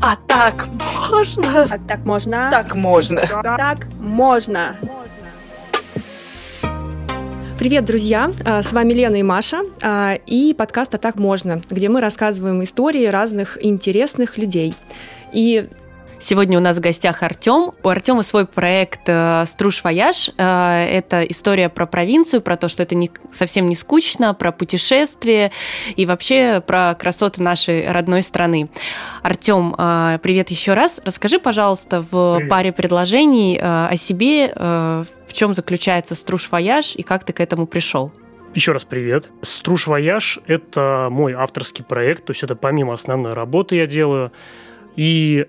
А так можно? А так можно? Так можно. Так можно. Привет, друзья! А, с вами Лена и Маша а, и подкаст «А так можно», где мы рассказываем истории разных интересных людей. И Сегодня у нас в гостях Артем. У Артема свой проект э, «Струж Вояж». Э, это история про провинцию, про то, что это не, совсем не скучно, про путешествия и вообще про красоты нашей родной страны. Артем, э, привет еще раз. Расскажи, пожалуйста, в привет. паре предложений о себе, в чем заключается «Струж Вояж» и как ты к этому пришел. Еще раз привет. Струж Вояж – это мой авторский проект, то есть это помимо основной работы я делаю. И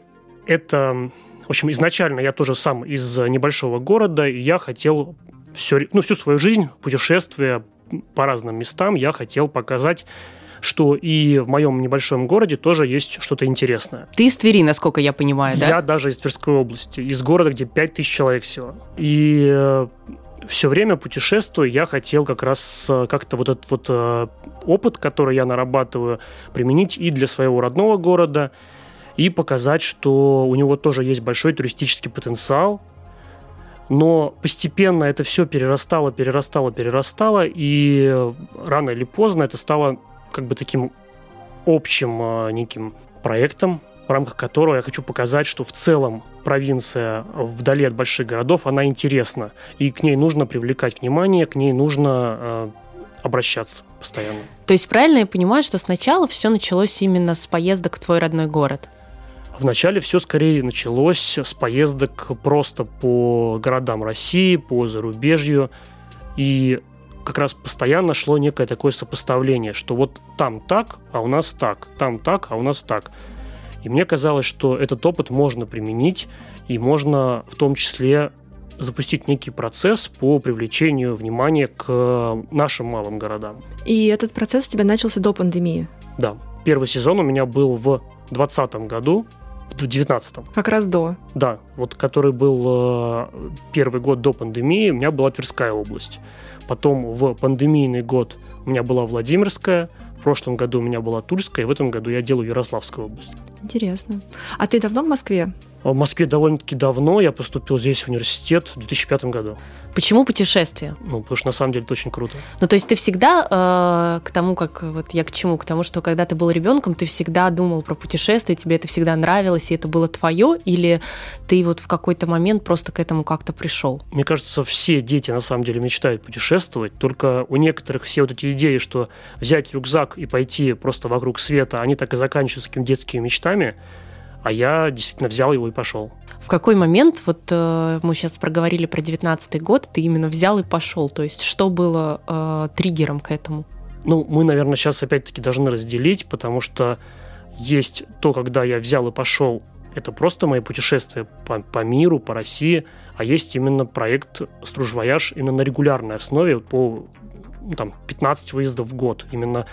это, в общем, изначально я тоже сам из небольшого города, и я хотел все, ну, всю свою жизнь, путешествия по разным местам, я хотел показать что и в моем небольшом городе тоже есть что-то интересное. Ты из Твери, насколько я понимаю, да? Я даже из Тверской области, из города, где 5000 человек всего. И э, все время путешествуя, я хотел как раз э, как-то вот этот вот э, опыт, который я нарабатываю, применить и для своего родного города, и показать, что у него тоже есть большой туристический потенциал, но постепенно это все перерастало, перерастало, перерастало, и рано или поздно это стало как бы таким общим а, неким проектом, в рамках которого я хочу показать, что в целом провинция вдали от больших городов, она интересна, и к ней нужно привлекать внимание, к ней нужно э, обращаться постоянно. То есть правильно я понимаю, что сначала все началось именно с поездок в твой родной город? Вначале все скорее началось с поездок просто по городам России, по зарубежью. И как раз постоянно шло некое такое сопоставление, что вот там так, а у нас так, там так, а у нас так. И мне казалось, что этот опыт можно применить, и можно в том числе запустить некий процесс по привлечению внимания к нашим малым городам. И этот процесс у тебя начался до пандемии? Да. Первый сезон у меня был в 2020 году, в 19-м. Как раз до. Да, вот который был э, первый год до пандемии, у меня была Тверская область. Потом в пандемийный год у меня была Владимирская, в прошлом году у меня была Тульская, и в этом году я делаю Ярославскую область. Интересно. А ты давно в Москве? В Москве довольно-таки давно. Я поступил здесь в университет в 2005 году. Почему путешествия? Ну, потому что на самом деле это очень круто. Ну, то есть ты всегда э, к тому, как вот я к чему, к тому, что когда ты был ребенком, ты всегда думал про путешествия, тебе это всегда нравилось, и это было твое, или ты вот в какой-то момент просто к этому как-то пришел? Мне кажется, все дети на самом деле мечтают путешествовать, только у некоторых все вот эти идеи, что взять рюкзак и пойти просто вокруг света, они так и заканчиваются такими детскими мечтами, а я действительно взял его и пошел. В какой момент, вот э, мы сейчас проговорили про 19 год, ты именно взял и пошел? То есть что было э, триггером к этому? Ну, мы, наверное, сейчас опять-таки должны разделить, потому что есть то, когда я взял и пошел, это просто мои путешествия по, по миру, по России, а есть именно проект «Струж Вояж» именно на регулярной основе по ну, там, 15 выездов в год, именно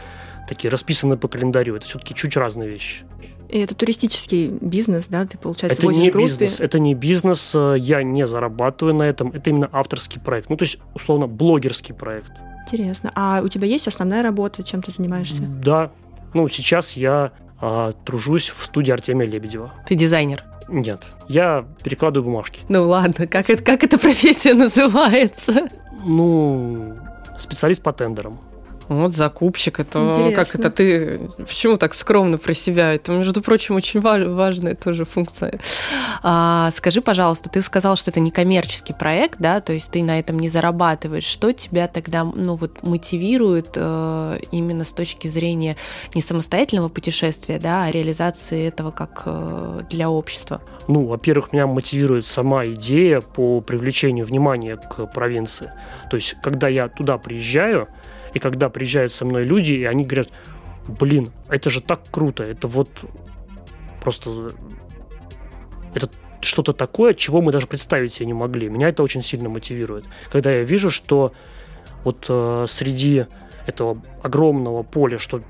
такие расписанные по календарю. Это все-таки чуть разные вещи. И это туристический бизнес, да? Ты, получается, это не группе. бизнес, это не бизнес, э, я не зарабатываю на этом, это именно авторский проект. Ну, то есть, условно, блогерский проект. Интересно. А у тебя есть основная работа, чем ты занимаешься? Да. Ну, сейчас я а, тружусь в студии Артемия Лебедева. Ты дизайнер? Нет. Я перекладываю бумажки. Ну ладно, как, это, как эта профессия называется? Ну, специалист по тендерам. Вот закупщик, это Интересно. как это ты почему так скромно про себя? Это, между прочим, очень важная тоже функция. А, скажи, пожалуйста, ты сказал, что это не коммерческий проект, да, то есть ты на этом не зарабатываешь. Что тебя тогда, ну вот, мотивирует э, именно с точки зрения не самостоятельного путешествия, да, а реализации этого как э, для общества? Ну, во-первых, меня мотивирует сама идея по привлечению внимания к провинции. То есть, когда я туда приезжаю, и когда приезжают со мной люди, и они говорят, блин, это же так круто, это вот просто это что-то такое, чего мы даже представить себе не могли. Меня это очень сильно мотивирует. Когда я вижу, что вот э, среди этого огромного поля, что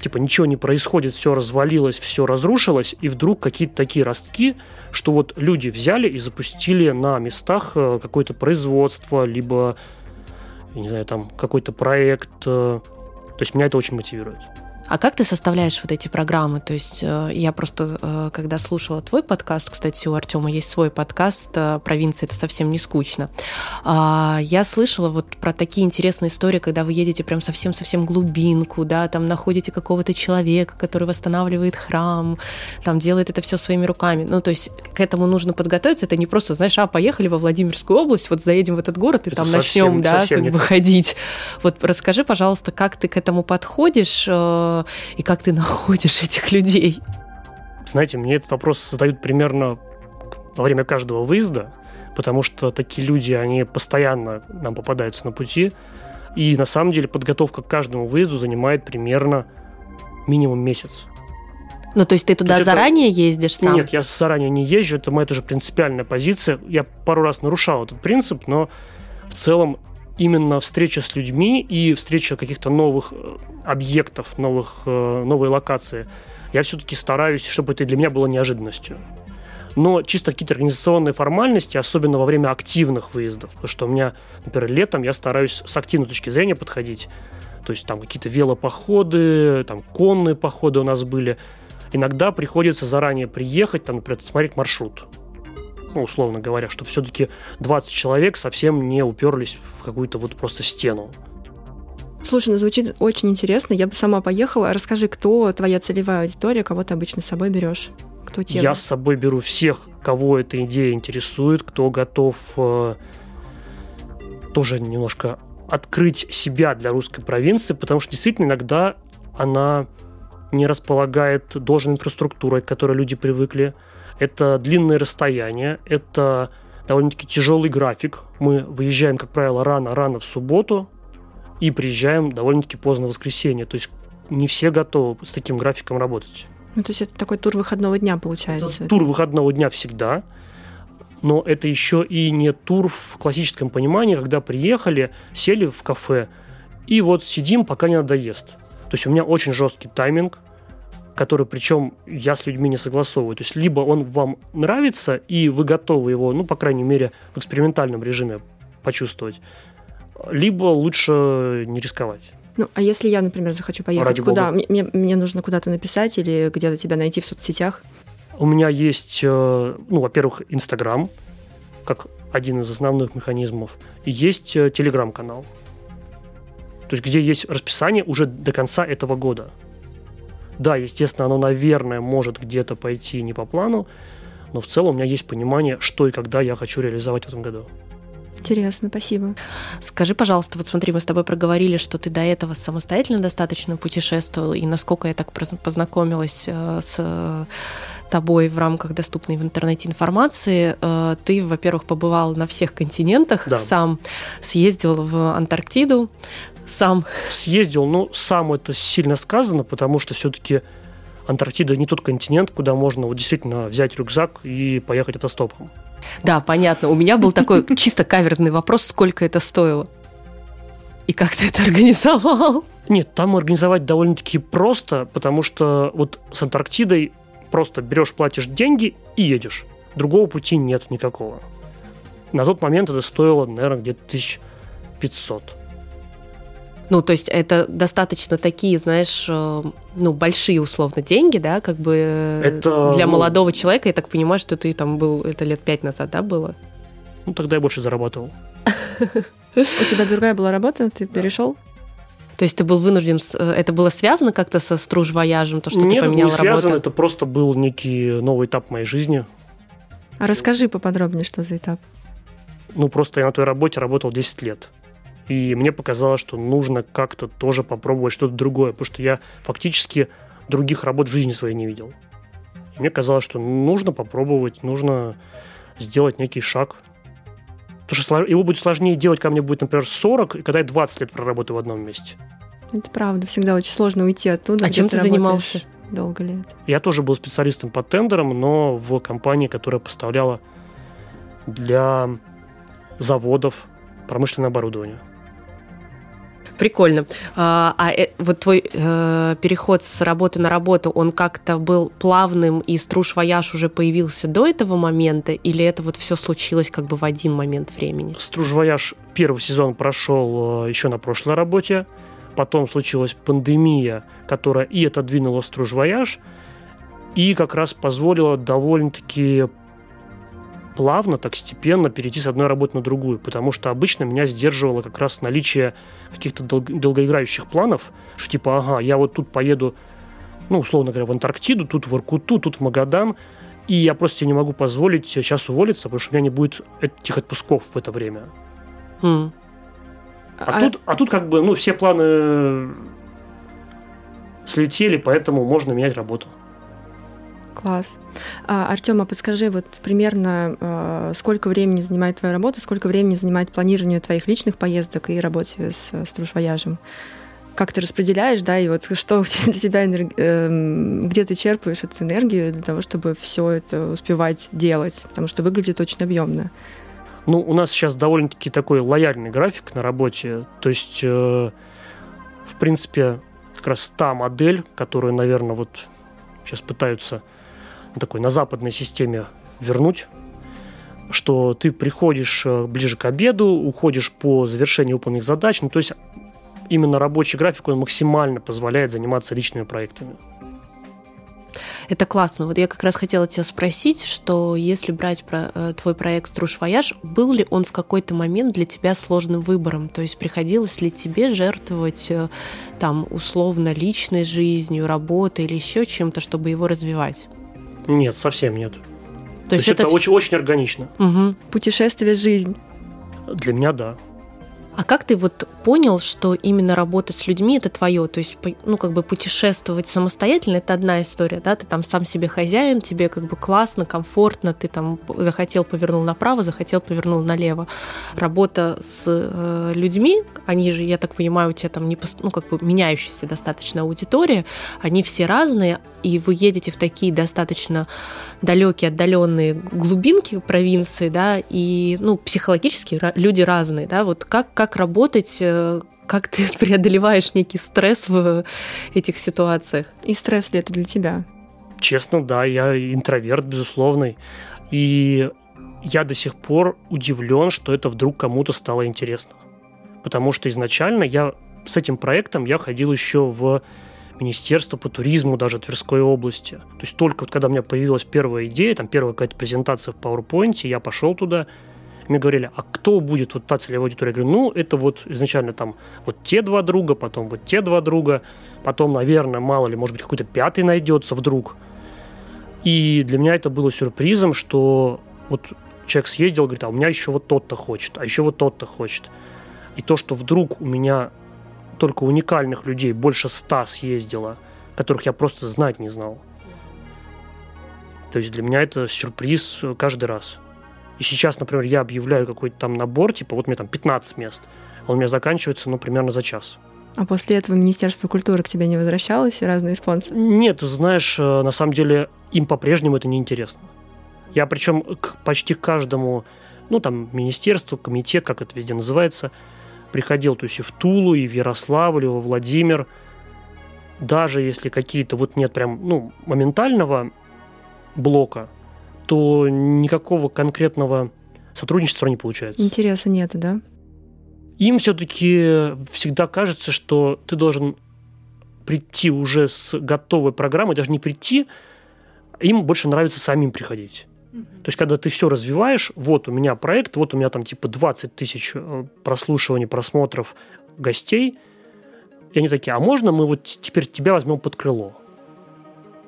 типа ничего не происходит, все развалилось, все разрушилось, и вдруг какие-то такие ростки, что вот люди взяли и запустили на местах э, какое-то производство, либо я не знаю, там какой-то проект. Э, то есть меня это очень мотивирует. А как ты составляешь вот эти программы? То есть э, я просто, э, когда слушала твой подкаст, кстати, у Артема есть свой подкаст э, «Провинция – это совсем не скучно», а, я слышала вот про такие интересные истории, когда вы едете прям совсем-совсем глубинку, да, там находите какого-то человека, который восстанавливает храм, там делает это все своими руками. Ну, то есть к этому нужно подготовиться. Это не просто, знаешь, а, поехали во Владимирскую область, вот заедем в этот город и это там совсем, начнем, да, как бы ходить. Вот расскажи, пожалуйста, как ты к этому подходишь, и как ты находишь этих людей? Знаете, мне этот вопрос задают примерно во время каждого выезда, потому что такие люди, они постоянно нам попадаются на пути, и на самом деле подготовка к каждому выезду занимает примерно минимум месяц. Ну, то есть ты туда есть заранее это... ездишь сам? Нет, я заранее не езжу, это моя тоже принципиальная позиция. Я пару раз нарушал этот принцип, но в целом именно встреча с людьми и встреча каких-то новых э, объектов, новых, э, новой локации, я все-таки стараюсь, чтобы это для меня было неожиданностью. Но чисто какие-то организационные формальности, особенно во время активных выездов, потому что у меня, например, летом я стараюсь с активной точки зрения подходить, то есть там какие-то велопоходы, там конные походы у нас были. Иногда приходится заранее приехать, там, например, смотреть маршрут ну, условно говоря, чтобы все-таки 20 человек совсем не уперлись в какую-то вот просто стену. Слушай, ну звучит очень интересно. Я бы сама поехала. Расскажи, кто твоя целевая аудитория, кого ты обычно с собой берешь? Кто тема? Я с собой беру всех, кого эта идея интересует, кто готов э, тоже немножко открыть себя для русской провинции, потому что действительно иногда она не располагает должной инфраструктурой, к которой люди привыкли это длинное расстояние, это довольно-таки тяжелый график. Мы выезжаем, как правило, рано-рано в субботу и приезжаем довольно-таки поздно в воскресенье. То есть не все готовы с таким графиком работать. Ну, то есть это такой тур выходного дня получается? Это тур выходного дня всегда, но это еще и не тур в классическом понимании, когда приехали, сели в кафе, и вот сидим, пока не надоест. То есть у меня очень жесткий тайминг, который причем я с людьми не согласовываю. То есть либо он вам нравится, и вы готовы его, ну, по крайней мере, в экспериментальном режиме почувствовать, либо лучше не рисковать. Ну, а если я, например, захочу поехать, Ради куда? Мне, мне нужно куда-то написать или где-то тебя найти в соцсетях? У меня есть, э, ну, во-первых, Инстаграм, как один из основных механизмов, и есть э, Телеграм-канал. То есть, где есть расписание уже до конца этого года. Да, естественно, оно, наверное, может где-то пойти не по плану, но в целом у меня есть понимание, что и когда я хочу реализовать в этом году. Интересно, спасибо. Скажи, пожалуйста, вот смотри, мы с тобой проговорили, что ты до этого самостоятельно достаточно путешествовал, и насколько я так познакомилась э, с тобой в рамках доступной в интернете информации, э, ты, во-первых, побывал на всех континентах, да. сам съездил в Антарктиду, сам? Съездил, ну, сам это сильно сказано, потому что все-таки Антарктида не тот континент, куда можно вот действительно взять рюкзак и поехать автостопом. Да, понятно. У меня был такой чисто каверзный вопрос, сколько это стоило? И как ты это организовал? Нет, там организовать довольно-таки просто, потому что вот с Антарктидой просто берешь, платишь деньги и едешь. Другого пути нет никакого. На тот момент это стоило, наверное, где-то 1500. Ну, то есть это достаточно такие, знаешь, э, ну, большие условно деньги, да, как бы это, для ну, молодого человека. Я так понимаю, что ты там был, это лет пять назад, да, было? Ну, тогда я больше зарабатывал. У тебя другая была работа, ты перешел? То есть ты был вынужден, э, это было связано как-то со струж-вояжем, то, что Нет, ты поменял не связано, работу? это просто был некий новый этап моей жизни. А расскажи поподробнее, что за этап. Ну, просто я на той работе работал 10 лет. И мне показалось, что нужно как-то тоже попробовать что-то другое, потому что я фактически других работ в жизни своей не видел. И мне казалось, что нужно попробовать, нужно сделать некий шаг. Потому что его будет сложнее делать, когда мне будет, например, 40, и когда я 20 лет проработаю в одном месте. Это правда, всегда очень сложно уйти оттуда. А чем ты, ты занимался? Долго лет. Я тоже был специалистом по тендерам, но в компании, которая поставляла для заводов промышленное оборудование. Прикольно. А, а э, вот твой э, переход с работы на работу, он как-то был плавным, и струж-вояж уже появился до этого момента, или это вот все случилось как бы в один момент времени? Струж-вояж первый сезон прошел э, еще на прошлой работе. потом случилась пандемия, которая и отодвинула стружвояж, и как раз позволила довольно-таки плавно, так степенно перейти с одной работы на другую, потому что обычно меня сдерживало как раз наличие каких-то дол- долгоиграющих планов, что типа, ага, я вот тут поеду, ну, условно говоря, в Антарктиду, тут в Иркуту, тут в Магадан, и я просто себе не могу позволить сейчас уволиться, потому что у меня не будет этих отпусков в это время. М. А, тут, а тут как бы, ну, все планы слетели, поэтому можно менять работу. Класс. А, Артем, а подскажи, вот примерно э, сколько времени занимает твоя работа, сколько времени занимает планирование твоих личных поездок и работе с стружвояжем? Как ты распределяешь, да, и вот что для тебя, эм, где ты черпаешь эту энергию для того, чтобы все это успевать делать, потому что выглядит очень объемно. Ну, у нас сейчас довольно-таки такой лояльный график на работе. То есть, э, в принципе, как раз та модель, которую, наверное, вот сейчас пытаются такой на западной системе вернуть, что ты приходишь э, ближе к обеду, уходишь по завершению выполненных задач. Ну, то есть именно рабочий график, он максимально позволяет заниматься личными проектами. Это классно. Вот я как раз хотела тебя спросить, что если брать про э, твой проект «Струж Вояж», был ли он в какой-то момент для тебя сложным выбором? То есть приходилось ли тебе жертвовать э, там условно личной жизнью, работой или еще чем-то, чтобы его развивать? Нет, совсем нет. То, То есть это, вс- очень, очень органично. Мгм. Путешествие, жизнь. Для меня, да. А как ты вот понял, что именно работа с людьми это твое? То есть, ну, как бы путешествовать самостоятельно это одна история, да? Ты там сам себе хозяин, тебе как бы классно, комфортно, ты там захотел повернул направо, захотел повернул налево. Работа с э, людьми, они же, я так понимаю, у тебя там не ну, как бы меняющаяся достаточно аудитория, они все разные, и вы едете в такие достаточно далекие, отдаленные глубинки провинции, да, и, ну, психологически люди разные, да, вот как, как работать, э, как ты преодолеваешь некий стресс в этих ситуациях? И стресс ли это для тебя? Честно, да, я интроверт, безусловный. И я до сих пор удивлен, что это вдруг кому-то стало интересно. Потому что изначально я с этим проектом я ходил еще в Министерство по туризму даже Тверской области. То есть только вот когда у меня появилась первая идея, там первая какая-то презентация в PowerPoint, я пошел туда, мне говорили, а кто будет вот та целевая аудитория? Я говорю, ну, это вот изначально там вот те два друга, потом вот те два друга, потом, наверное, мало ли, может быть, какой-то пятый найдется вдруг. И для меня это было сюрпризом, что вот человек съездил, говорит, а у меня еще вот тот-то хочет, а еще вот тот-то хочет. И то, что вдруг у меня только уникальных людей больше ста съездило, которых я просто знать не знал. То есть для меня это сюрприз каждый раз. И сейчас, например, я объявляю какой-то там набор, типа вот меня там 15 мест, а у меня заканчивается, ну, примерно за час. А после этого Министерство культуры к тебе не возвращалось и разные спонсоры? Нет, ты знаешь, э, на самом деле им по-прежнему это неинтересно. Я причем к почти каждому, ну там, министерству, комитет, как это везде называется, приходил, то есть и в Тулу, и в Ярославль, и во Владимир. Даже если какие-то вот нет прям, ну, моментального блока, то никакого конкретного сотрудничества не получается. Интереса нету, да? Им все-таки всегда кажется, что ты должен прийти уже с готовой программой, даже не прийти, им больше нравится самим приходить. То есть, когда ты все развиваешь, вот у меня проект, вот у меня там типа 20 тысяч э, прослушиваний, просмотров, гостей, и они такие, а можно мы вот теперь тебя возьмем под крыло?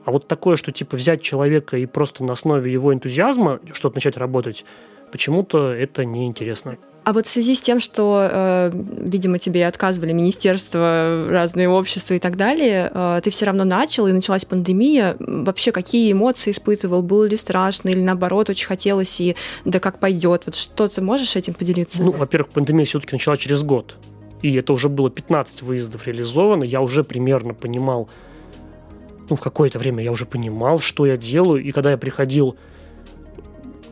А вот такое, что типа взять человека и просто на основе его энтузиазма что-то начать работать, почему-то это неинтересно. А вот в связи с тем, что, э, видимо, тебе отказывали министерства, разные общества и так далее, э, ты все равно начал, и началась пандемия. Вообще, какие эмоции испытывал? Было ли страшно или наоборот очень хотелось, и да как пойдет? Вот что ты можешь этим поделиться? Ну, во-первых, пандемия все-таки начала через год. И это уже было 15 выездов реализовано. Я уже примерно понимал, ну, в какое-то время я уже понимал, что я делаю. И когда я приходил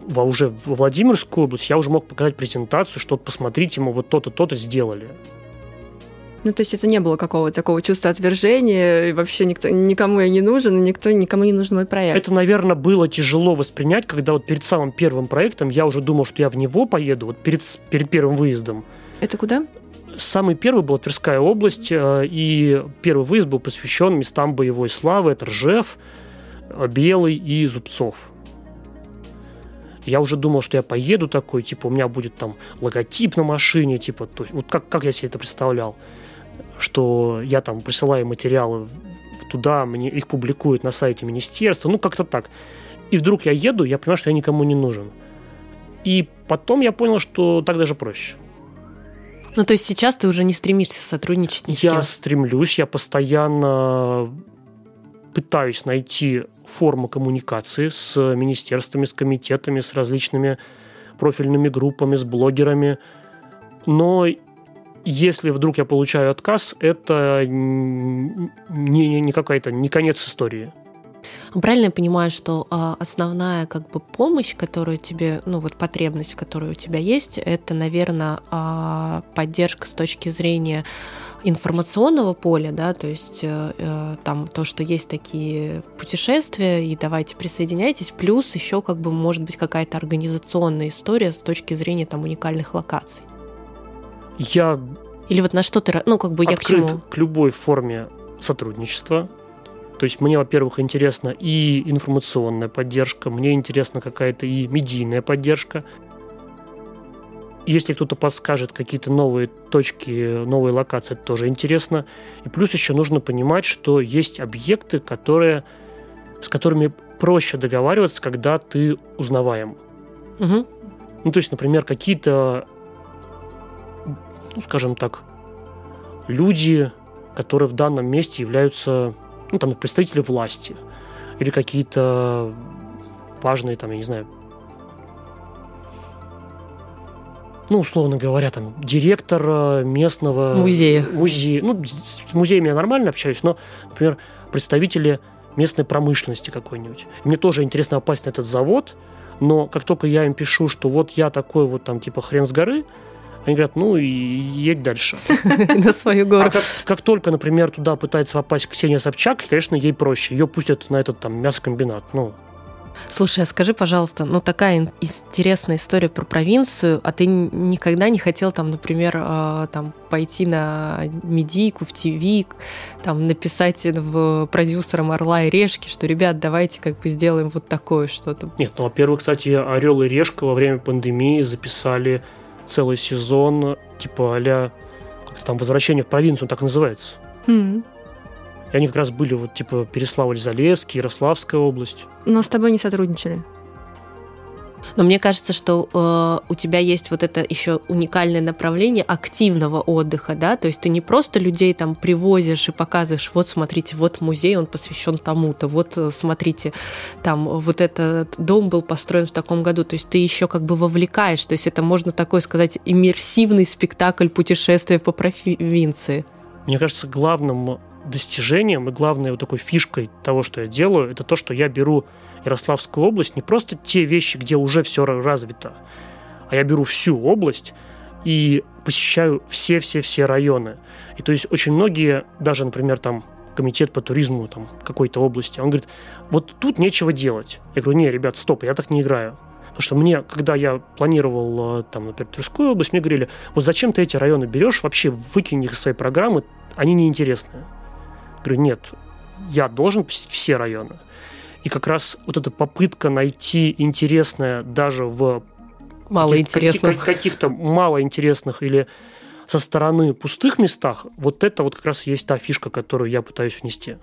во, уже во Владимирскую область, я уже мог показать презентацию, что посмотрите, мы вот то-то, то-то сделали. Ну, то есть это не было какого-то такого чувства отвержения, и вообще никто, никому я не нужен, и никто, никому не нужен мой проект. Это, наверное, было тяжело воспринять, когда вот перед самым первым проектом я уже думал, что я в него поеду, вот перед, перед первым выездом. Это куда? Самый первый был Тверская область, э, и первый выезд был посвящен местам боевой славы. Это Ржев, Белый и Зубцов. Я уже думал, что я поеду такой, типа, у меня будет там логотип на машине, типа, то есть, вот как, как я себе это представлял, что я там присылаю материалы туда, мне их публикуют на сайте министерства, ну, как-то так. И вдруг я еду, я понимаю, что я никому не нужен. И потом я понял, что так даже проще. Ну, то есть сейчас ты уже не стремишься сотрудничать ни с Я кем? стремлюсь, я постоянно пытаюсь найти форму коммуникации с министерствами, с комитетами, с различными профильными группами, с блогерами. Но если вдруг я получаю отказ, это не, не какая-то не конец истории. Правильно я понимаю, что а, основная как бы помощь, которую тебе, ну вот потребность, которая у тебя есть, это, наверное, а, поддержка с точки зрения информационного поля, да, то есть э, э, там то, что есть такие путешествия, и давайте присоединяйтесь, плюс еще как бы может быть какая-то организационная история с точки зрения там уникальных локаций. Я Или вот на что ты, ну как бы я к открыт чему? к любой форме сотрудничества. То есть мне, во-первых, интересна и информационная поддержка, мне интересна какая-то и медийная поддержка. Если кто-то подскажет какие-то новые точки, новые локации, это тоже интересно. И плюс еще нужно понимать, что есть объекты, которые, с которыми проще договариваться, когда ты узнаваем. Мгм. Ну, то есть, например, какие-то, ну, скажем так, люди, которые в данном месте являются, ну, там, представители власти или какие-то важные, там, я не знаю, ну, условно говоря, там, директор местного... Музея. Музея. Ну, с музеями я нормально общаюсь, но, например, представители местной промышленности какой-нибудь. Мне тоже интересно попасть на этот завод, но как только я им пишу, что вот я такой вот там типа хрен с горы, они говорят, ну и едь дальше. На свою гору. А как, только, например, туда пытается попасть Ксения Собчак, конечно, ей проще. Ее пустят на этот там мясокомбинат. Ну, Слушай, а скажи, пожалуйста, ну такая ин- интересная история про провинцию, а ты никогда не хотел там, например, э, там пойти на медийку в ТВ, там написать в продюсерам Орла и Решки, что, ребят, давайте как бы сделаем вот такое что-то. нет, ну, во-первых, кстати, Орел и Решка во время пандемии записали целый сезон, типа а как там возвращение в провинцию, он так называется. И они как раз были вот типа Переславль-Залесский, Ярославская область. Но с тобой не сотрудничали. Но мне кажется, что э, у тебя есть вот это еще уникальное направление активного отдыха, да, то есть ты не просто людей там привозишь и показываешь, вот смотрите, вот музей, он посвящен тому-то, вот э, смотрите, там вот этот дом был построен в таком году, то есть ты еще как бы вовлекаешь, то есть это можно такой сказать иммерсивный спектакль путешествия по провинции. Мне кажется, главным достижением и главной вот такой фишкой того, что я делаю, это то, что я беру Ярославскую область, не просто те вещи, где уже все развито, а я беру всю область и посещаю все-все-все районы. И то есть очень многие, даже, например, там комитет по туризму там, какой-то области, он говорит, вот тут нечего делать. Я говорю, не, ребят, стоп, я так не играю. Потому что мне, когда я планировал, э, там, например, Тверскую область, мне говорили, вот зачем ты эти районы берешь, вообще выкинь их из своей программы, они неинтересные. Говорю, нет, я должен посетить все районы. И как раз вот эта попытка найти интересное даже в Мало каких-то малоинтересных или со стороны пустых местах, вот это вот как раз и есть та фишка, которую я пытаюсь внести.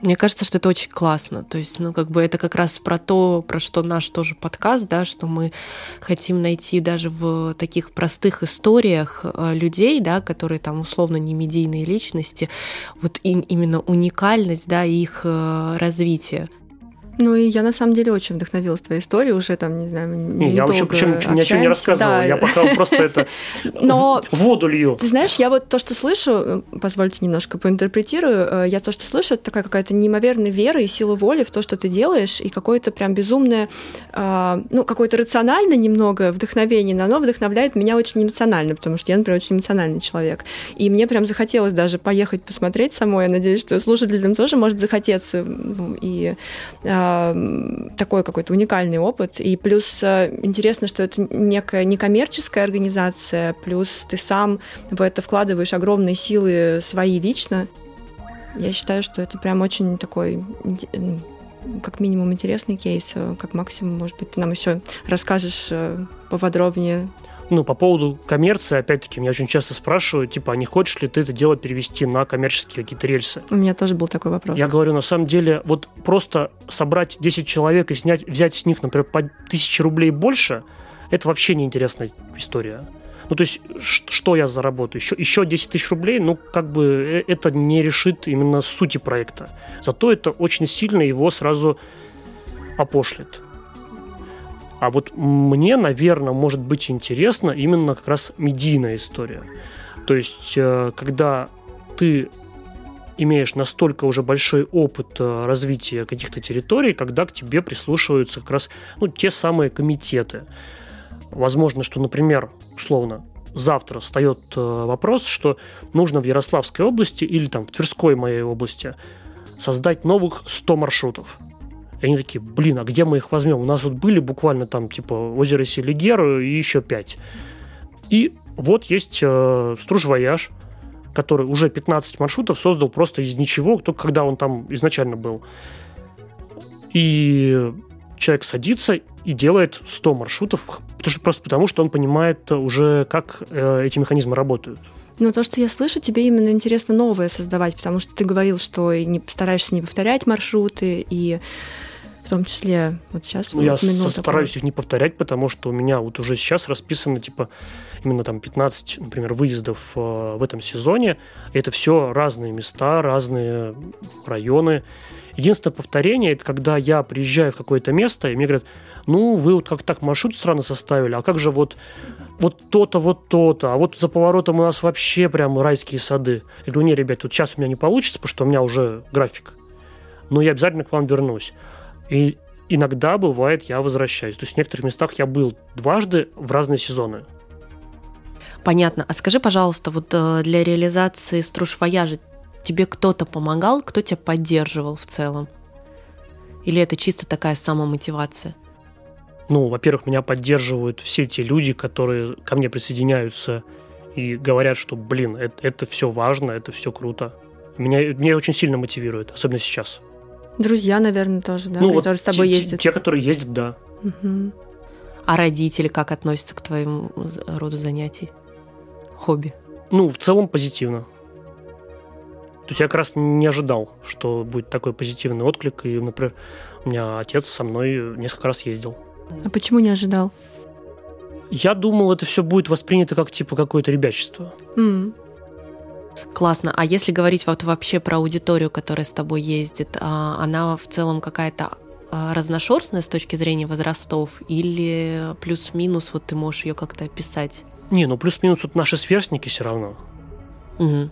Мне кажется, что это очень классно. То есть, ну, как бы это как раз про то, про что наш тоже подкаст, да, что мы хотим найти даже в таких простых историях э, людей, да, которые там условно не медийные личности, вот им именно уникальность, да, их э, развитие. Ну и я на самом деле очень вдохновилась твоей историей, уже там, не знаю, Не, я вообще недолго почему ничего, ничего не общаемся. рассказывал, Да. я пока просто это Но в воду лью. Ты знаешь, я вот то, что слышу, э, позвольте немножко поинтерпретирую, э, я то, что слышу, это такая какая-то неимоверная вера и сила воли в то, что ты делаешь, и какое-то прям безумное, а, ну, какое-то рациональное немного вдохновение, но оно вдохновляет меня очень эмоционально, потому что я, например, очень эмоциональный человек. И мне прям захотелось даже поехать посмотреть самой, я надеюсь, что слушателям тоже может захотеться. И а, такой какой-то уникальный опыт. И плюс э, интересно, что это некая некоммерческая организация, плюс ты сам в это вкладываешь огромные силы свои лично. Я считаю, что это прям очень такой как минимум интересный кейс, э, как максимум, может быть, ты нам еще расскажешь э, поподробнее ну, по поводу коммерции, опять-таки, меня очень часто спрашивают, типа, а не хочешь ли ты это дело перевести на коммерческие какие-то рельсы? У меня тоже был такой вопрос. Я говорю, на самом деле, вот просто собрать 10 человек и снять, взять с них, например, по 1000 рублей больше, это вообще неинтересная история. Ну, то есть, что я заработаю? Еще, еще 10 тысяч рублей, ну, как бы э, это не решит именно сути проекта. Зато это очень сильно его сразу опошлит. А вот мне, наверное, может быть интересно именно как раз медийная история. То есть, э, когда ты имеешь настолько уже большой опыт э, развития каких-то территорий, когда к тебе прислушиваются как раз ну, те самые комитеты. Возможно, что, например, условно, завтра встает э, вопрос, что нужно в Ярославской области или там в Тверской моей области создать новых 100 маршрутов. И они такие, блин, а где мы их возьмем? У нас вот были буквально там типа озеро Селигер и еще пять. И вот есть э, Струж Вояж, который уже 15 маршрутов создал просто из ничего, только когда он там изначально был. И человек садится и делает 100 маршрутов, потому что, просто потому, что он понимает уже, как э, эти механизмы работают. Но то, что я слышу, тебе именно интересно новое создавать, потому что ты говорил, что не, стараешься не повторять маршруты, и в том числе вот сейчас... Ну, я стараюсь их не повторять, потому что у меня вот уже сейчас расписано, типа, именно там 15, например, выездов э, в этом сезоне. И это все разные места, разные районы. Единственное повторение – это когда я приезжаю в какое-то место, и мне говорят, ну, вы вот как так маршрут странно составили, а как же вот вот то-то, вот то-то, а вот за поворотом у нас вообще прям райские сады. Я говорю, не, ребят, вот сейчас у меня не получится, потому что у меня уже график. Но я обязательно к вам вернусь. И иногда бывает, я возвращаюсь. То есть в некоторых местах я был дважды в разные сезоны. Понятно. А скажи, пожалуйста, вот э, для реализации струш вояжа тебе кто-то помогал, кто тебя поддерживал в целом? Или это чисто такая самомотивация? Ну, во-первых, меня поддерживают все те люди, которые ко мне присоединяются и говорят, что, блин, это, это все важно, это все круто. Меня, меня очень сильно мотивирует, особенно сейчас. Друзья, наверное, тоже, да, ну, которые вот с тобой те, ездят. Те, которые ездят, да. Угу. А родители как относятся к твоему роду занятий? Хобби? Ну, в целом позитивно. То есть я как раз не ожидал, что будет такой позитивный отклик. И, например, у меня отец со мной несколько раз ездил. А почему не ожидал? Я думал, это все будет воспринято как типа какое-то ребячество. Mm. Классно. А если говорить вот вообще про аудиторию, которая с тобой ездит, а, она в целом какая-то а, разношерстная с точки зрения возрастов или плюс-минус вот ты можешь ее как-то описать? Не, ну плюс-минус вот наши сверстники все равно. Угу.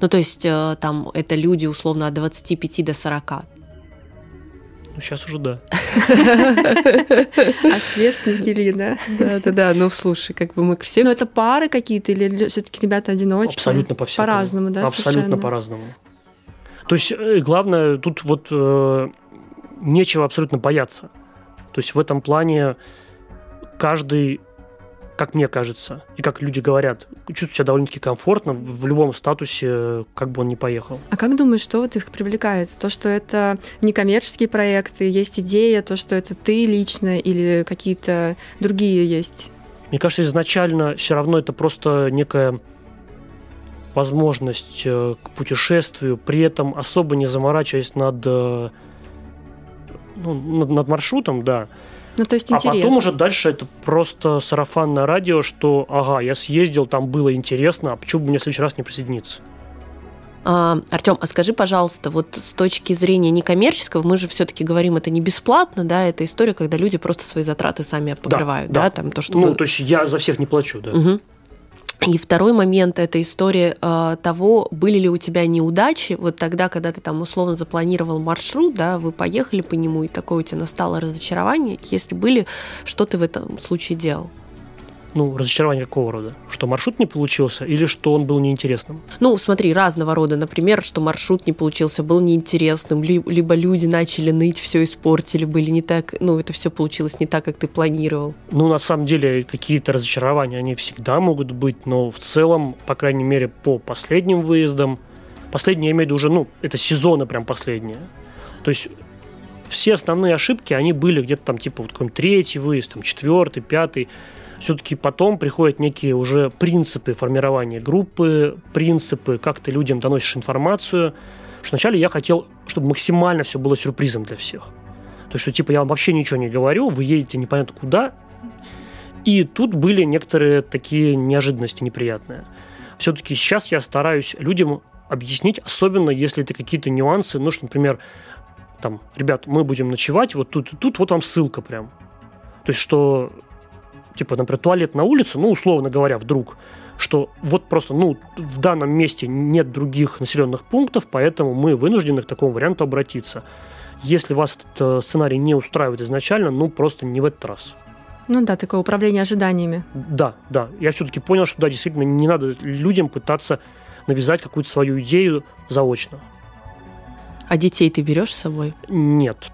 Ну, то есть э, там это люди условно от 25 до 40. Ну, сейчас уже да. А сверстники ли, да? Да, да, да. Ну, слушай, как бы мы все... Ну, это пары какие-то или все-таки ребята одиночки? Абсолютно по всякому. По-разному, да? Абсолютно по-разному. То есть, э, главное, тут вот э, нечего абсолютно бояться. То есть в этом плане каждый как мне кажется, и как люди говорят, чувствуют себя довольно-таки комфортно в любом статусе, как бы он ни поехал. А как думаешь, что вот их привлекает? То, что это некоммерческие проекты, есть идея, то, что это ты лично или какие-то другие есть? Мне кажется, изначально все равно это просто некая возможность э, к путешествию, при этом особо не заморачиваясь над, э, ну, над, над маршрутом, да, ну, то есть интересно. А потом уже дальше это просто сарафанное радио, что, ага, я съездил, там было интересно, а почему бы мне в следующий раз не присоединиться? А, Артем, а скажи, пожалуйста, вот с точки зрения некоммерческого, мы же все-таки говорим, это не бесплатно, да, это история, когда люди просто свои затраты сами покрывают, да, да, да там то, что. Ну, то есть я за всех не плачу, да. Угу. И второй момент – это история э, того, были ли у тебя неудачи, вот тогда, когда ты там условно запланировал маршрут, да, вы поехали по нему, и такое у тебя настало разочарование, если были, что ты в этом случае делал? Ну, разочарование какого рода? Что маршрут не получился или что он был неинтересным? Ну, смотри, разного рода. Например, что маршрут не получился, был неинтересным, либо люди начали ныть, все испортили, были не так, ну, это все получилось не так, как ты планировал. Ну, на самом деле, какие-то разочарования, они всегда могут быть, но в целом, по крайней мере, по последним выездам, последние, я имею в виду уже, ну, это сезоны прям последние. То есть все основные ошибки, они были где-то там, типа, вот какой-нибудь третий выезд, там, четвертый, пятый, все-таки потом приходят некие уже принципы формирования группы, принципы, как ты людям доносишь информацию. Что вначале я хотел, чтобы максимально все было сюрпризом для всех. То есть, что типа я вам вообще ничего не говорю, вы едете непонятно куда. И тут были некоторые такие неожиданности неприятные. Все-таки сейчас я стараюсь людям объяснить, особенно если это какие-то нюансы, ну, что, например, там, ребят, мы будем ночевать, вот тут тут, вот вам ссылка прям. То есть, что типа, например, туалет на улице, ну, условно говоря, вдруг, что вот просто, ну, в данном месте нет других населенных пунктов, поэтому мы вынуждены к такому варианту обратиться. Если вас этот э, сценарий не устраивает изначально, ну, просто не в этот раз. Ну да, такое управление ожиданиями. Да, да. Я все-таки понял, что да, действительно, не надо людям пытаться навязать какую-то свою идею заочно. А детей ты берешь с собой? Нет.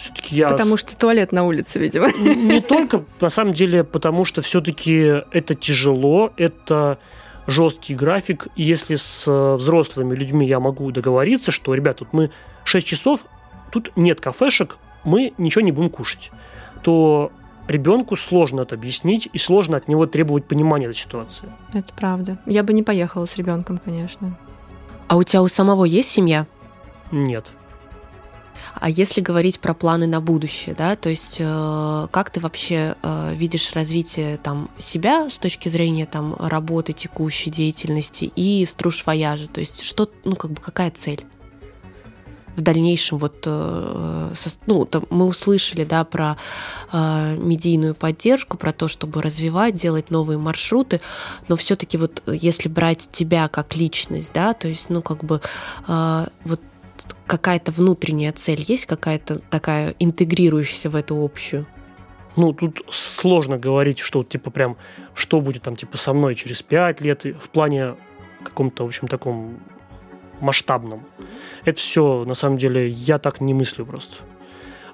Все-таки я... Потому что туалет на улице, видимо. Не только, на самом деле, потому что все-таки это тяжело, это жесткий график. И если с э, взрослыми людьми я могу договориться, что, ребят, тут мы 6 часов, тут нет кафешек, мы ничего не будем кушать, то ребенку сложно это объяснить и сложно от него требовать понимания этой ситуации. Это правда. Я бы не поехала с ребенком, конечно. А у тебя у самого есть семья? Нет. А если говорить про планы на будущее, да, то есть э, как ты вообще э, видишь развитие там себя с точки зрения там работы, текущей деятельности и струж вояжа, то есть что, ну как бы какая цель? в дальнейшем вот э, ну там мы услышали да про э, медийную поддержку про то чтобы развивать делать новые маршруты но все-таки вот если брать тебя как личность да то есть ну как бы э, вот какая-то внутренняя цель есть, какая-то такая интегрирующаяся в эту общую? Ну, тут сложно говорить, что типа прям, что будет там типа со мной через пять лет в плане каком-то, в общем, таком масштабном. Это все, на самом деле, я так не мыслю просто.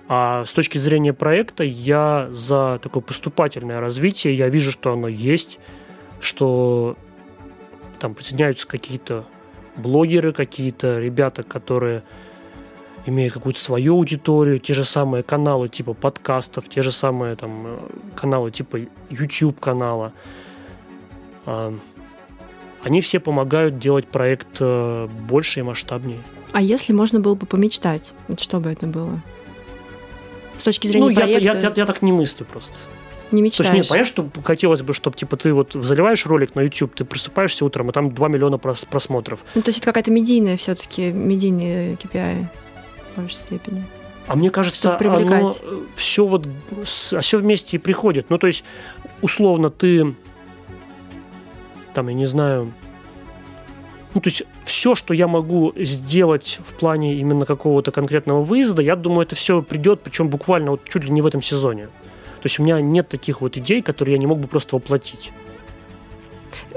А с точки зрения проекта я за такое поступательное развитие, я вижу, что оно есть, что там присоединяются какие-то блогеры, какие-то ребята, которые имеют какую-то свою аудиторию, те же самые каналы типа подкастов, те же самые там э, каналы типа YouTube канала. А, они все помогают делать проект э, больше и масштабнее. А если можно было бы помечтать, вот что бы это было? С точки зрения ну, проекта... Я, я, я, я так не мыслю просто. Не мечтаешь? То есть, нет, понятно, что хотелось бы, чтобы типа ты вот заливаешь ролик на YouTube, ты просыпаешься утром, и там 2 миллиона просмотров. Ну, то есть это какая-то медийная все-таки, медийные KPI в большей степени. А мне кажется, оно все вот а все вместе и приходит. Ну, то есть, условно, ты там, я не знаю, ну, то есть все, что я могу сделать в плане именно какого-то конкретного выезда, я думаю, это все придет, причем буквально вот чуть ли не в этом сезоне. То есть у меня нет таких вот идей, которые я не мог бы просто воплотить.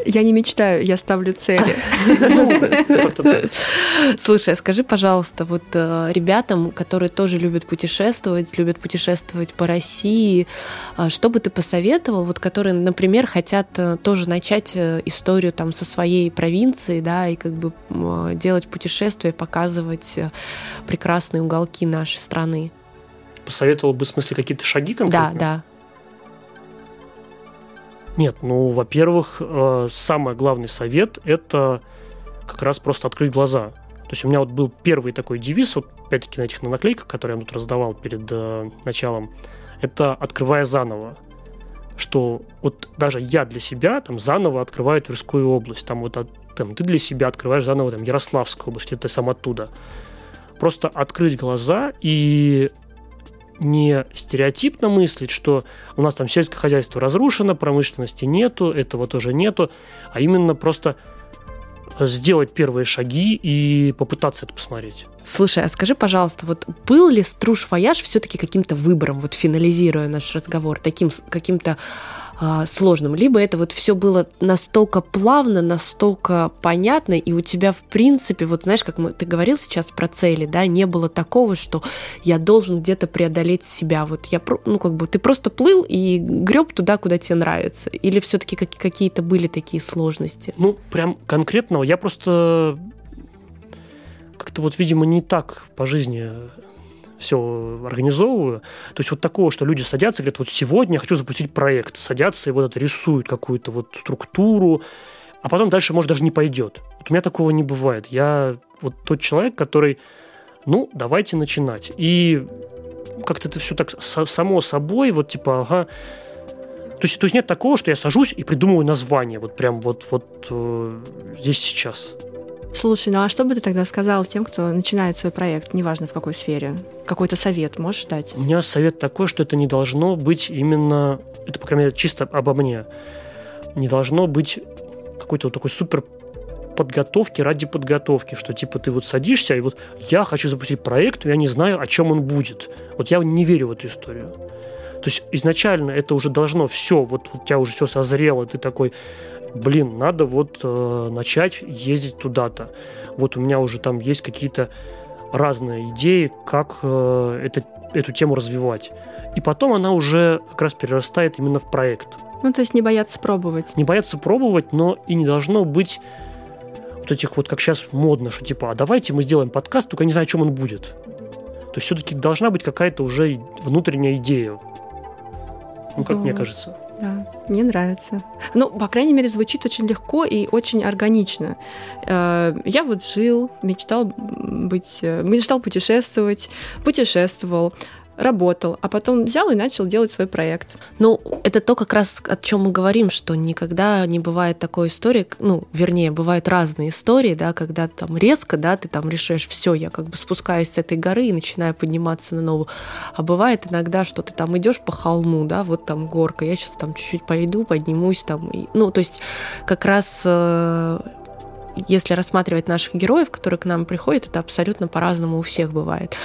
Я не мечтаю, я ставлю цели. Слушай, а скажи, пожалуйста, вот э, ребятам, которые тоже любят путешествовать, любят путешествовать по России, э, что бы ты посоветовал, вот которые, например, хотят э, тоже начать историю там со своей провинции, да, и как бы делать путешествия, показывать прекрасные уголки нашей страны? Посоветовал бы, в смысле, какие-то шаги конкретные? Да, да. Нет, ну, во-первых, э, самый главный совет – это как раз просто открыть глаза. То есть у меня вот был первый такой девиз, вот опять-таки на этих наклейках, которые я тут раздавал перед э, началом, это «открывая заново». Что вот даже я для себя там заново открываю Тверскую область, там вот там, ты для себя открываешь заново там Ярославскую область, это сам оттуда. Просто открыть глаза и не стереотипно мыслить, что у нас там сельское хозяйство разрушено, промышленности нету, этого тоже нету, а именно просто сделать первые шаги и попытаться это посмотреть. Слушай, а скажи, пожалуйста, вот был ли Струж Вояж все-таки каким-то выбором, вот финализируя наш разговор, таким каким-то а, сложным, либо это вот все было настолько плавно, настолько понятно, и у тебя в принципе, вот знаешь, как мы, ты говорил сейчас про цели, да, не было такого, что я должен где-то преодолеть себя, вот я, ну как бы ты просто плыл и греб туда, куда тебе нравится, или все-таки какие-то были такие сложности? Ну прям конкретного, я просто как-то вот, видимо, не так по жизни все организовываю. То есть вот такого, что люди садятся и говорят, вот сегодня я хочу запустить проект. Садятся и вот это рисуют какую-то вот структуру, а потом дальше, может, даже не пойдет. Вот у меня такого не бывает. Я вот тот человек, который, ну, давайте начинать. И как-то это все так само собой, вот типа, ага, то есть, то есть нет такого, что я сажусь и придумываю название, вот прям вот, вот э, здесь сейчас. Слушай, ну а что бы ты тогда сказал тем, кто начинает свой проект, неважно в какой сфере? Какой-то совет можешь дать? У меня совет такой, что это не должно быть именно, это, по крайней мере, чисто обо мне, не должно быть какой-то вот такой супер подготовки ради подготовки, что типа ты вот садишься и вот я хочу запустить проект, я не знаю, о чем он будет. Вот я не верю в эту историю. То есть изначально это уже должно все, вот у тебя уже все созрело, ты такой, блин, надо вот э, начать ездить туда-то. Вот у меня уже там есть какие-то разные идеи, как э, это, эту тему развивать. И потом она уже как раз перерастает именно в проект. Ну, то есть не бояться пробовать. Не бояться пробовать, но и не должно быть вот этих вот, как сейчас модно, что типа, а давайте мы сделаем подкаст, только не знаю, о чем он будет. То есть все-таки должна быть какая-то уже внутренняя идея. Ну, как мне кажется. Да, мне нравится. Ну, по крайней мере, звучит очень легко и очень органично. Э, я вот жил, мечтал быть, э, мечтал путешествовать, путешествовал, работал, а потом взял и начал делать свой проект. Ну, это то как раз, о чем мы говорим, что никогда не бывает такой истории, ну, вернее, бывают разные истории, да, когда там резко, да, ты там решаешь, все, я как бы спускаюсь с этой горы и начинаю подниматься на новую. А бывает иногда, что ты там идешь по холму, да, вот там горка, я сейчас там чуть-чуть пойду, поднимусь там, и, ну, то есть как раз э, если рассматривать наших героев, которые к нам приходят, это абсолютно по-разному у всех бывает.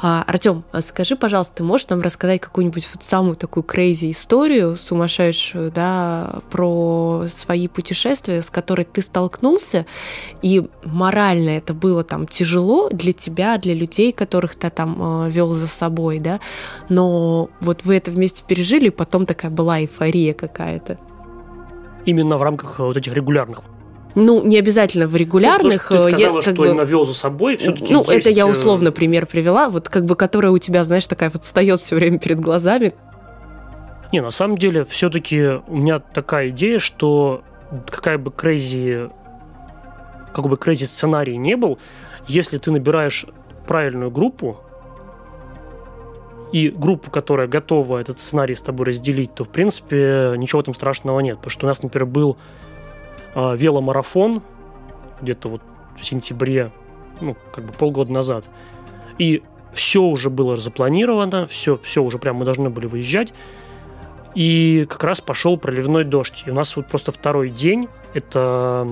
А, Артем, скажи, пожалуйста, ты можешь нам рассказать какую-нибудь вот самую такую крейзи историю, сумасшедшую, да, про свои путешествия, с которой ты столкнулся, и морально это было там тяжело для тебя, для людей, которых ты там э, вел за собой, да, но вот вы это вместе пережили, и потом такая была эйфория какая-то. Именно в рамках вот этих регулярных ну, не обязательно в регулярных. Ну, ты сказала, я, что бы, именно вел за собой, все-таки Ну, есть... это я э, условно пример привела, вот как бы, которая у тебя, знаешь, такая вот встает все время перед глазами. Не, на самом деле, все-таки у меня такая идея, что какая бы crazy, как бы crazy сценарий не был, если ты набираешь правильную группу, и группу, которая готова этот сценарий с тобой разделить, то, в принципе, ничего этом страшного нет. Потому что у нас, например, был э, веломарафон где-то вот в сентябре, ну, как бы полгода назад. И все уже было запланировано, все, все уже прям мы должны были выезжать. И как раз пошел проливной дождь. И у нас вот просто второй день, это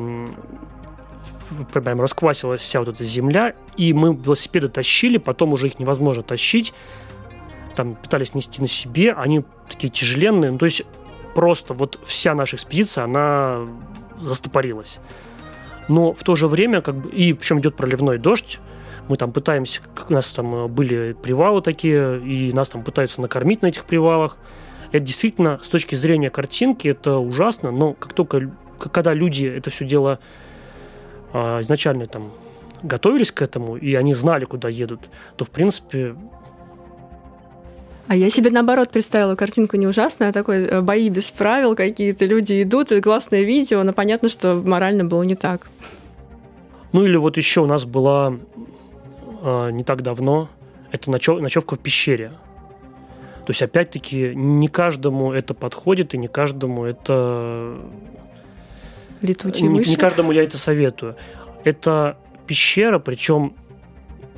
прям расквасилась вся вот эта земля, и мы велосипеды тащили, потом уже их невозможно тащить, там пытались нести на себе, они такие тяжеленные, ну, то есть просто вот вся наша экспедиция, она застопорилась. Но в то же время, как бы, и причем идет проливной дождь, мы там пытаемся, у нас там э, были привалы такие, и нас там пытаются накормить на этих привалах. Это действительно, с точки зрения картинки, это ужасно, но как только, когда люди это все дело э, изначально там готовились к этому, и они знали, куда едут, то, в принципе, а я себе наоборот представила картинку не ужасную, а такой э, бои без правил какие-то, люди идут, и классное видео, но понятно, что морально было не так. Ну или вот еще у нас была э, не так давно, это ночев, ночевка в пещере. То есть, опять-таки, не каждому это подходит, и не каждому это... Летучие не, не каждому я это советую. Это пещера, причем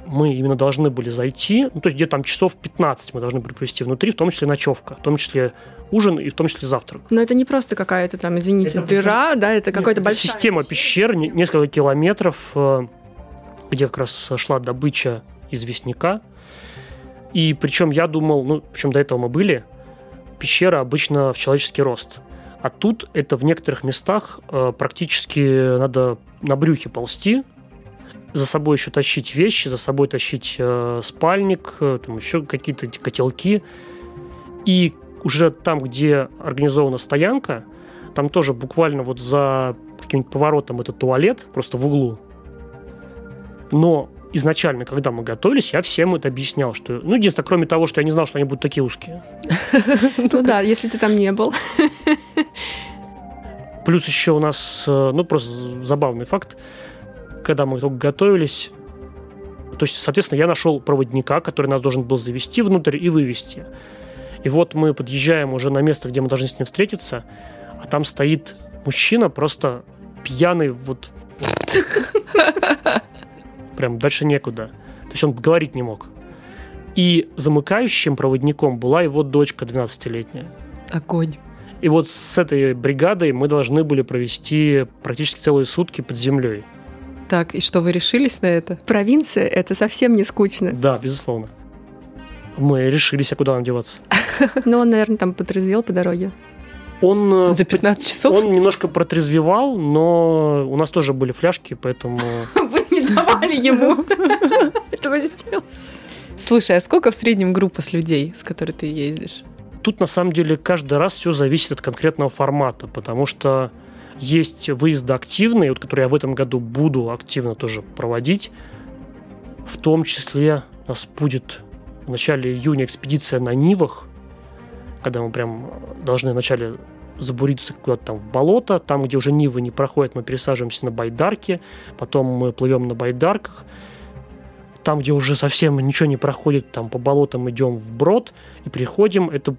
мы именно должны были зайти, ну, то есть где-то там часов 15 мы должны были провести внутри, в том числе ночевка, в том числе ужин и в том числе завтрак. Но это не просто какая-то там, извините, это дыра, причем... да, это какой-то большая... Система пещер, несколько километров, э, где как раз шла добыча известняка. И причем я думал, ну, причем до этого мы были, пещера обычно в человеческий рост. А тут это в некоторых местах э, практически надо на брюхе ползти, за собой еще тащить вещи, за собой тащить э, спальник, э, там еще какие-то котелки. И уже там, где организована стоянка, там тоже буквально вот за каким-нибудь поворотом это туалет, просто в углу. Но изначально, когда мы готовились, я всем это объяснял, что, ну, единственное, кроме того, что я не знал, что они будут такие узкие. Ну да, если ты там не был. Плюс еще у нас, э, ну, просто забавный факт, когда мы только готовились, то есть, соответственно, я нашел проводника, который нас должен был завести внутрь и вывести. И вот мы подъезжаем уже на место, где мы должны с ним встретиться, а там стоит мужчина просто пьяный вот Прям дальше некуда. То есть он говорить не мог. И замыкающим проводником была его дочка 12-летняя. Огонь. И вот с этой бригадой мы должны были провести практически целые сутки под землей. Так, и что, вы решились на это? Провинция — это совсем не скучно. Да, безусловно. Мы решились, а куда нам деваться? Ну, он, наверное, там потрезвел по дороге. Он, э, За 15 часов? Он немножко протрезвевал, но у нас тоже были фляжки, поэтому... Вы не давали ему этого сделать. Слушай, а сколько в среднем группа с людей, с которой ты ездишь? Тут на самом деле каждый раз все зависит от конкретного формата, потому что есть выезды активные, вот, которые я в этом году буду активно тоже проводить. В том числе у нас будет в начале июня экспедиция на Нивах, когда мы прям должны вначале забуриться куда-то там в болото, там, где уже Нивы не проходят, мы пересаживаемся на байдарке, потом мы плывем на байдарках, там, где уже совсем ничего не проходит, там по болотам идем в брод и приходим, это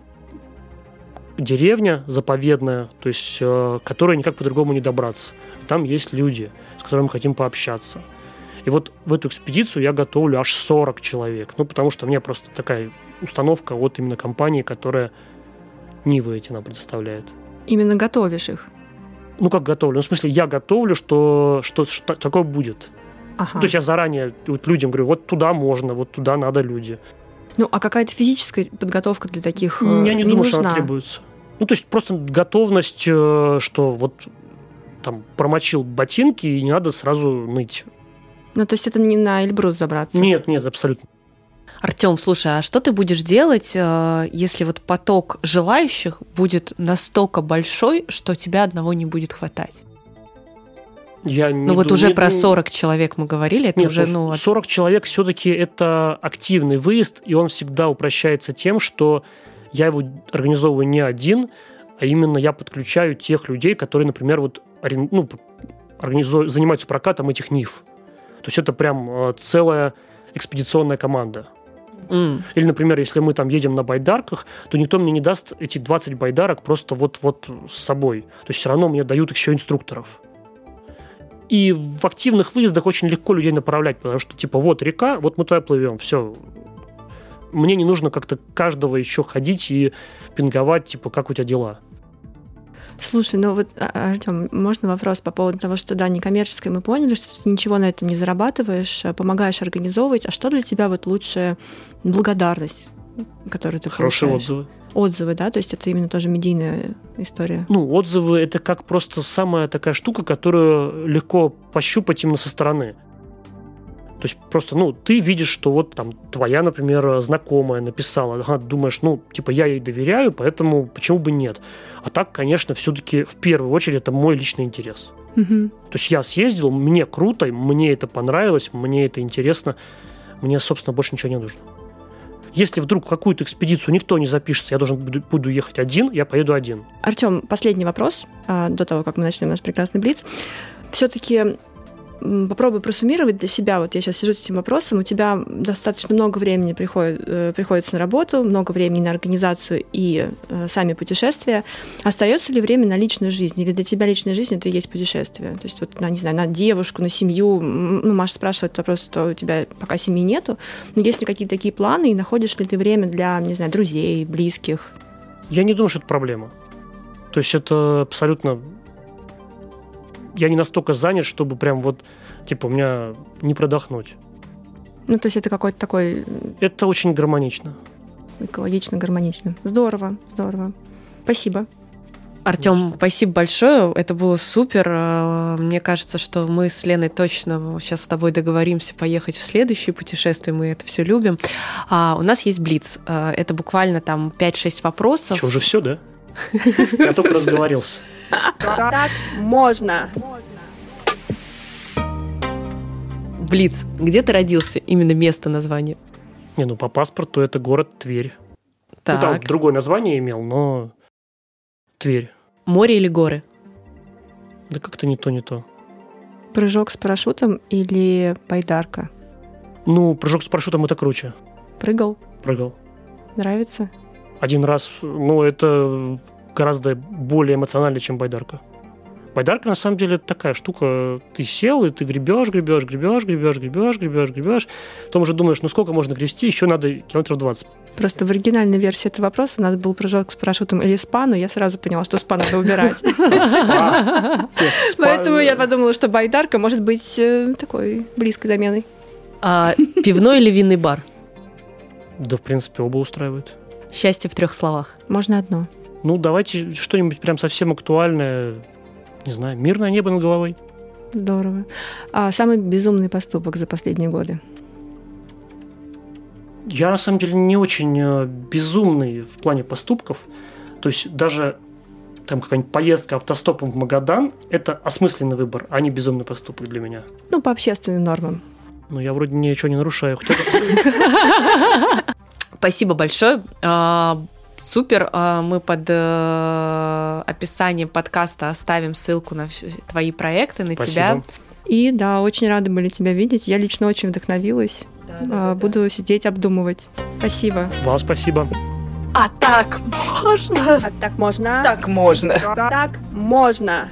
деревня заповедная, то есть, э, которой никак по-другому не добраться. Там есть люди, с которыми мы хотим пообщаться. И вот в эту экспедицию я готовлю аж 40 человек. Ну, потому что мне просто такая установка от именно компании, которая Нивы эти нам предоставляет. Именно готовишь их? Ну, как готовлю? Ну, в смысле, я готовлю, что, что, что такое будет. Ага. То есть я заранее вот людям говорю, вот туда можно, вот туда надо люди. Ну, а какая-то физическая подготовка для таких Я не, не думаю, нужна. что она требуется. Ну, то есть просто готовность, э, что вот там промочил ботинки, и не надо сразу ныть. Ну, то есть это не на Эльбрус забраться? Нет, нет, абсолютно. Артем, слушай, а что ты будешь делать, э, если вот поток желающих будет настолько большой, что тебя одного не будет хватать? Я не ну вот уже не про ду- 40 человек мы говорили, это Нет, уже, ну, ну, от- 40 человек все-таки это активный выезд, и он всегда упрощается тем, что я его организовываю не один, а именно я подключаю тех людей, которые, например, вот ну, занимаются прокатом этих НИФ. То есть это прям э, целая экспедиционная команда. М. Или, например, если мы там едем на байдарках, то никто мне не даст эти 20 байдарок просто вот-вот с собой. То есть все равно мне дают еще инструкторов. И в активных выездах очень легко людей направлять, потому что, типа, вот река, вот мы туда плывем, все. Мне не нужно как-то каждого еще ходить и пинговать, типа, как у тебя дела. Слушай, ну вот, Артем, можно вопрос по поводу того, что да, некоммерческое, мы поняли, что ты ничего на этом не зарабатываешь, а помогаешь организовывать. А что для тебя вот лучшая благодарность, которую ты Хорошие получаешь? отзывы. Отзывы, да? То есть это именно тоже медийная история. Ну, отзывы – это как просто самая такая штука, которую легко пощупать именно со стороны. То есть просто, ну, ты видишь, что вот там твоя, например, знакомая написала, ага, думаешь, ну, типа, я ей доверяю, поэтому почему бы нет? А так, конечно, все-таки в первую очередь это мой личный интерес. Мгм. То есть я съездил, мне круто, мне это понравилось, мне это интересно, мне, собственно, больше ничего не нужно. Если вдруг какую-то экспедицию никто не запишется, я должен буду, буду ехать один, я поеду один. Артем, последний вопрос а, до того, как мы начнем наш прекрасный блиц. Все-таки попробуй просуммировать для себя. Вот я сейчас сижу с этим вопросом. У тебя достаточно много времени приходит, э, приходится на работу, много времени на организацию и э, сами путешествия. Остается ли время на личную жизнь? Или для тебя личная жизнь это и есть путешествие? То есть вот, на, не знаю, на девушку, на семью. Ну, Маша спрашивает вопрос, что у тебя пока семьи нету. Но есть ли какие-то такие планы, и находишь ли ты время для, не знаю, друзей, близких? Я не думаю, что это проблема. То есть это абсолютно я не настолько занят, чтобы прям вот, типа, у меня не продохнуть. Ну, то есть это какой-то такой Это очень гармонично. экологично, гармонично. Здорово, здорово. Спасибо. Артем, спасибо большое. Это было супер. Э, Мне кажется, что мы с Леной точно сейчас с тобой договоримся поехать в следующее путешествие. Мы это все любим. А у нас есть Блиц. Э, Это буквально там 5-6 вопросов. Что, уже все, да? Я только разговорился. Так можно. Блиц. Где ты родился? Именно место название. Не, ну по паспорту это город Тверь. Ну, там Так. другое название имел, но Тверь. Море или горы? Да как-то не то, не то. Прыжок с парашютом или байдарка? Ну, прыжок с парашютом это круче. Прыгал? Прыгал. Нравится? Один раз, ну, это гораздо более эмоционально, чем байдарка. Байдарка, на самом деле, это такая штука. Ты сел, и ты гребешь, гребешь, гребешь, гребешь, гребешь, гребешь, гребешь. Потом уже думаешь, ну сколько можно грести, еще надо километров 20. Просто в оригинальной версии этого вопроса надо был прыжок с парашютом или спа, но я сразу поняла, что спа надо убирать. Поэтому я подумала, что байдарка может быть э, такой близкой заменой. А, пивной или винный бар? Да, в принципе, оба устраивают. Счастье в трех словах. Можно одно. Ну, давайте что-нибудь прям совсем актуальное. Не знаю, мирное небо над головой. Здорово. А самый безумный поступок за последние годы? Я, на самом деле, не очень э, безумный в плане поступков. То есть даже там какая-нибудь поездка автостопом в Магадан – это осмысленный выбор, а не безумный поступок для меня. Ну, по общественным нормам. Ну, я вроде ничего не нарушаю. Хотя Спасибо большое. А, Супер. А, Мы под э, описанием подкаста оставим ссылку на твои проекты, на тебя. Спасибо. И да, очень рада были тебя видеть. Я лично очень вдохновилась. А, Буду сидеть, обдумывать. Спасибо. Вам спасибо. А так можно? А так можно. Так можно. Так можно.